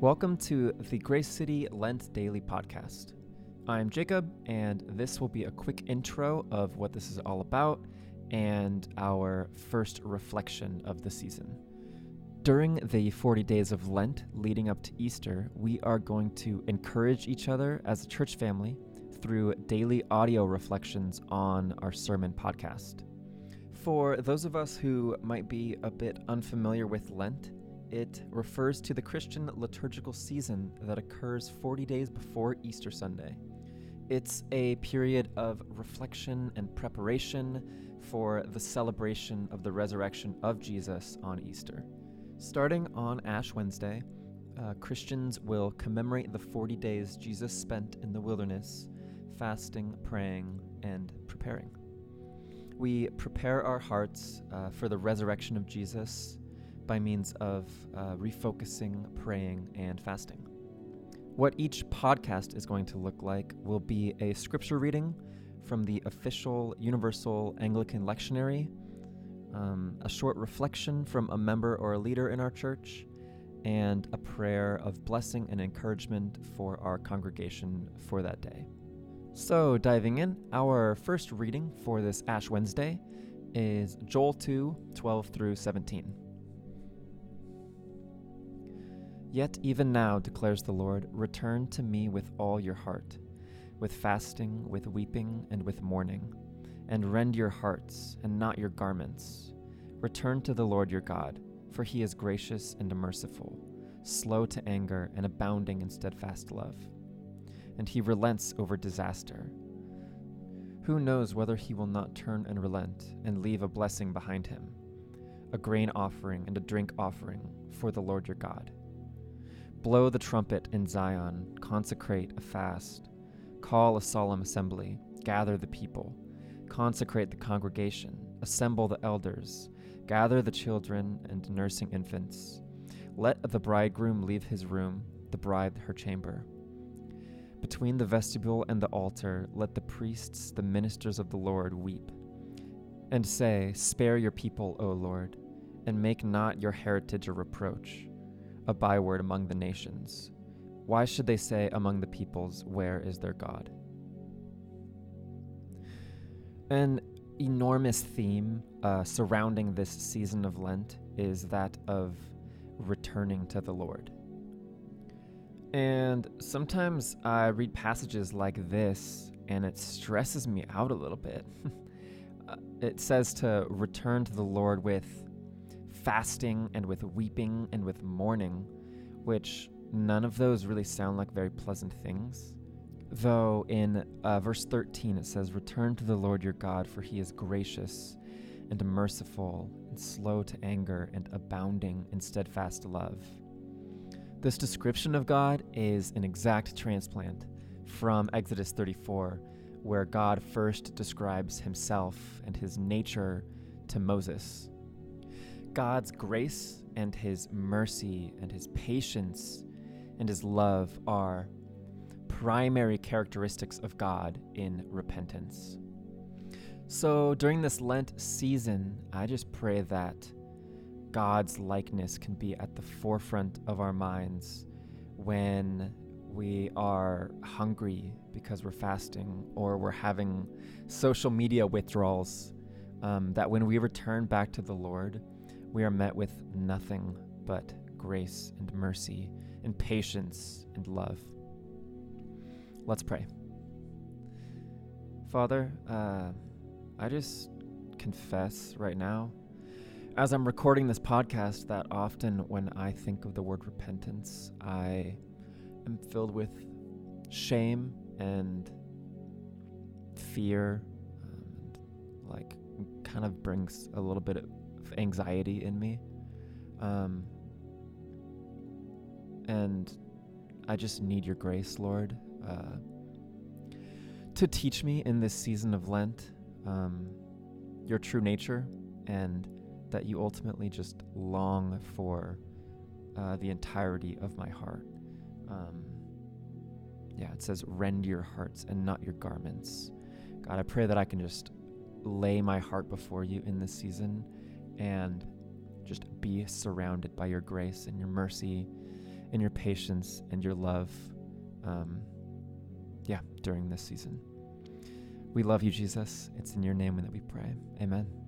Welcome to the Grace City Lent Daily Podcast. I'm Jacob, and this will be a quick intro of what this is all about and our first reflection of the season. During the 40 days of Lent leading up to Easter, we are going to encourage each other as a church family through daily audio reflections on our sermon podcast. For those of us who might be a bit unfamiliar with Lent, it refers to the Christian liturgical season that occurs 40 days before Easter Sunday. It's a period of reflection and preparation for the celebration of the resurrection of Jesus on Easter. Starting on Ash Wednesday, uh, Christians will commemorate the 40 days Jesus spent in the wilderness, fasting, praying, and preparing. We prepare our hearts uh, for the resurrection of Jesus by means of uh, refocusing, praying, and fasting. What each podcast is going to look like will be a scripture reading from the official Universal Anglican Lectionary, um, a short reflection from a member or a leader in our church, and a prayer of blessing and encouragement for our congregation for that day. So, diving in, our first reading for this Ash Wednesday is Joel 2 12 through 17. Yet even now, declares the Lord, return to me with all your heart, with fasting, with weeping, and with mourning, and rend your hearts, and not your garments. Return to the Lord your God, for he is gracious and merciful, slow to anger, and abounding in steadfast love. And he relents over disaster. Who knows whether he will not turn and relent, and leave a blessing behind him, a grain offering and a drink offering for the Lord your God? Blow the trumpet in Zion, consecrate a fast, call a solemn assembly, gather the people, consecrate the congregation, assemble the elders, gather the children and nursing infants. Let the bridegroom leave his room, the bride her chamber. Between the vestibule and the altar, let the priests, the ministers of the Lord, weep. And say, Spare your people, O Lord, and make not your heritage a reproach a byword among the nations. Why should they say among the peoples, Where is their God? An enormous theme uh, surrounding this season of Lent is that of returning to the Lord. And sometimes I read passages like this and it stresses me out a little bit. uh, it says to return to the Lord with fasting and with weeping and with mourning, which none of those really sound like very pleasant things. Though in uh, verse 13 it says, Return to the Lord your God, for he is gracious and merciful and slow to anger and abounding in steadfast love. This description of God is an exact transplant from Exodus 34, where God first describes himself and his nature to Moses. God's grace and His mercy and His patience and His love are primary characteristics of God in repentance. So during this Lent season, I just pray that God's likeness can be at the forefront of our minds when we are hungry because we're fasting or we're having social media withdrawals. Um, that when we return back to the Lord, we are met with nothing but grace and mercy and patience and love. Let's pray. Father, uh, I just confess right now, as I'm recording this podcast, that often when I think of the word repentance, I am filled with shame and fear, um, and like kind of brings a little bit anxiety in me. Um, and I just need your grace, Lord, uh, to teach me in this season of Lent um, your true nature and that you ultimately just long for uh, the entirety of my heart. Um, yeah, it says, rend your hearts and not your garments. God, I pray that I can just lay my heart before you in this season and just be surrounded by your grace and your mercy and your patience and your love, um, yeah, during this season. We love you, Jesus. It's in your name that we pray. Amen.